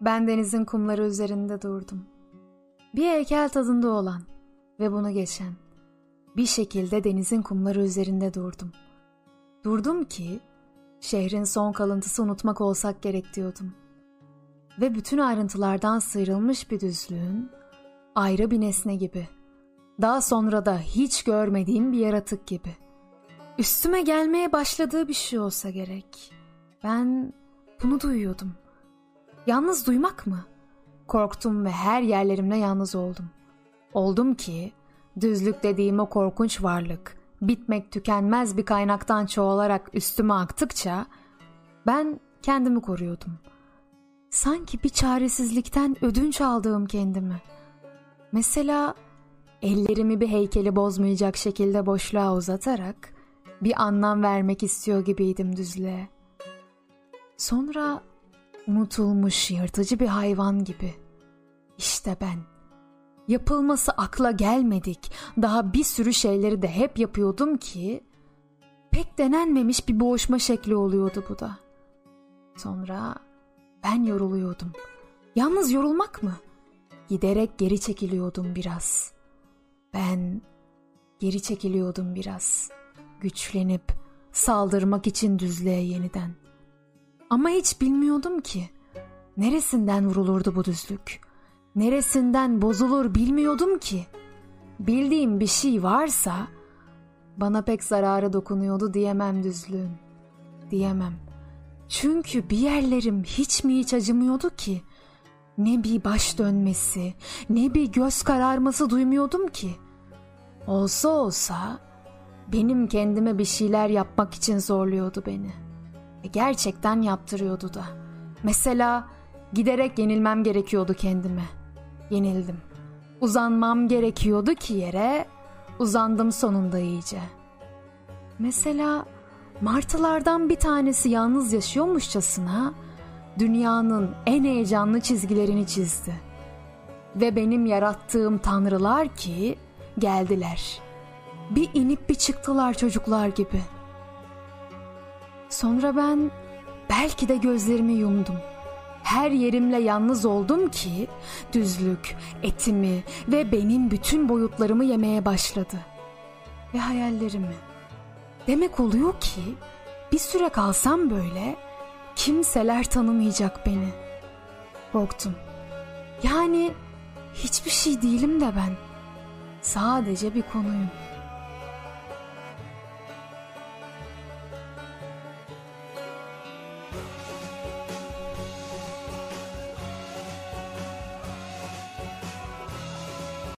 Ben denizin kumları üzerinde durdum. Bir heykel tadında olan ve bunu geçen. Bir şekilde denizin kumları üzerinde durdum. Durdum ki şehrin son kalıntısı unutmak olsak gerek diyordum. Ve bütün ayrıntılardan sıyrılmış bir düzlüğün ayrı bir nesne gibi. Daha sonra da hiç görmediğim bir yaratık gibi. Üstüme gelmeye başladığı bir şey olsa gerek. Ben bunu duyuyordum. Yalnız duymak mı? Korktum ve her yerlerimde yalnız oldum. Oldum ki düzlük dediğim o korkunç varlık bitmek tükenmez bir kaynaktan çoğalarak üstüme aktıkça ben kendimi koruyordum. Sanki bir çaresizlikten ödünç aldığım kendimi. Mesela ellerimi bir heykeli bozmayacak şekilde boşluğa uzatarak bir anlam vermek istiyor gibiydim düzlüğe. Sonra unutulmuş yırtıcı bir hayvan gibi. İşte ben. Yapılması akla gelmedik. Daha bir sürü şeyleri de hep yapıyordum ki pek denenmemiş bir boğuşma şekli oluyordu bu da. Sonra ben yoruluyordum. Yalnız yorulmak mı? Giderek geri çekiliyordum biraz. Ben geri çekiliyordum biraz. Güçlenip saldırmak için düzlüğe yeniden. Ama hiç bilmiyordum ki neresinden vurulurdu bu düzlük. Neresinden bozulur bilmiyordum ki. Bildiğim bir şey varsa bana pek zararı dokunuyordu diyemem düzlüğün. Diyemem. Çünkü bir yerlerim hiç mi hiç acımıyordu ki. Ne bir baş dönmesi, ne bir göz kararması duymuyordum ki. Olsa olsa benim kendime bir şeyler yapmak için zorluyordu beni. E gerçekten yaptırıyordu da. Mesela giderek yenilmem gerekiyordu kendime. Yenildim. Uzanmam gerekiyordu ki yere, uzandım sonunda iyice. Mesela martılardan bir tanesi yalnız yaşıyormuşçasına dünyanın en heyecanlı çizgilerini çizdi. Ve benim yarattığım tanrılar ki geldiler. Bir inip bir çıktılar çocuklar gibi. Sonra ben belki de gözlerimi yumdum. Her yerimle yalnız oldum ki düzlük, etimi ve benim bütün boyutlarımı yemeye başladı. Ve hayallerimi. Demek oluyor ki bir süre kalsam böyle kimseler tanımayacak beni. Korktum. Yani hiçbir şey değilim de ben. Sadece bir konuyum.